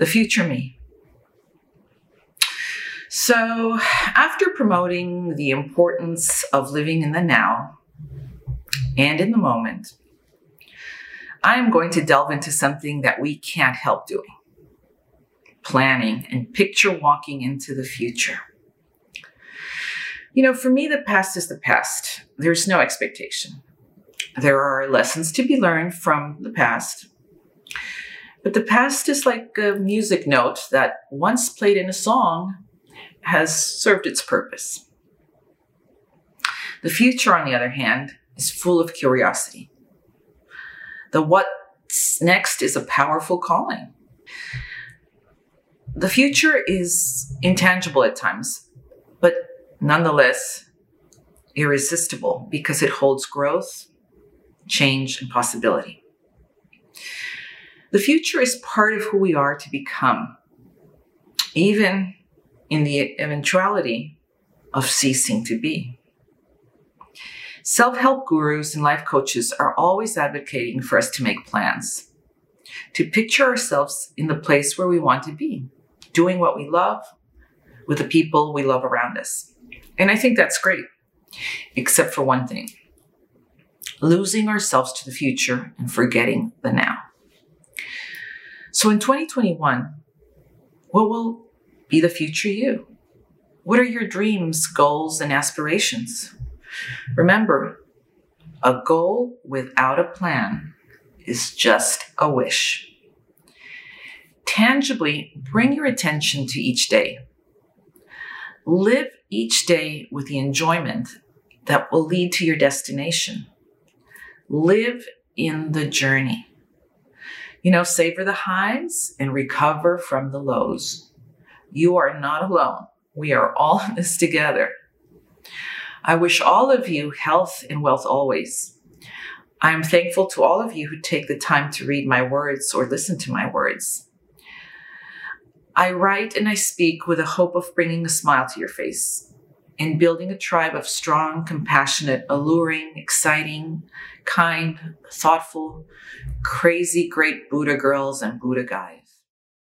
the future me. So, after promoting the importance of living in the now and in the moment, I am going to delve into something that we can't help doing planning and picture walking into the future. You know, for me, the past is the past. There's no expectation. There are lessons to be learned from the past. But the past is like a music note that once played in a song has served its purpose. The future, on the other hand, is full of curiosity. The what's next is a powerful calling. The future is intangible at times, but nonetheless irresistible because it holds growth, change, and possibility. The future is part of who we are to become, even in the eventuality of ceasing to be. Self help gurus and life coaches are always advocating for us to make plans, to picture ourselves in the place where we want to be, doing what we love with the people we love around us. And I think that's great, except for one thing losing ourselves to the future and forgetting the now. So in 2021, what will be the future you? What are your dreams, goals, and aspirations? Remember, a goal without a plan is just a wish. Tangibly bring your attention to each day. Live each day with the enjoyment that will lead to your destination. Live in the journey. You know, savor the highs and recover from the lows. You are not alone. We are all in this together. I wish all of you health and wealth always. I am thankful to all of you who take the time to read my words or listen to my words. I write and I speak with a hope of bringing a smile to your face and building a tribe of strong, compassionate, alluring, exciting, kind, thoughtful, crazy, great Buddha girls and Buddha guys.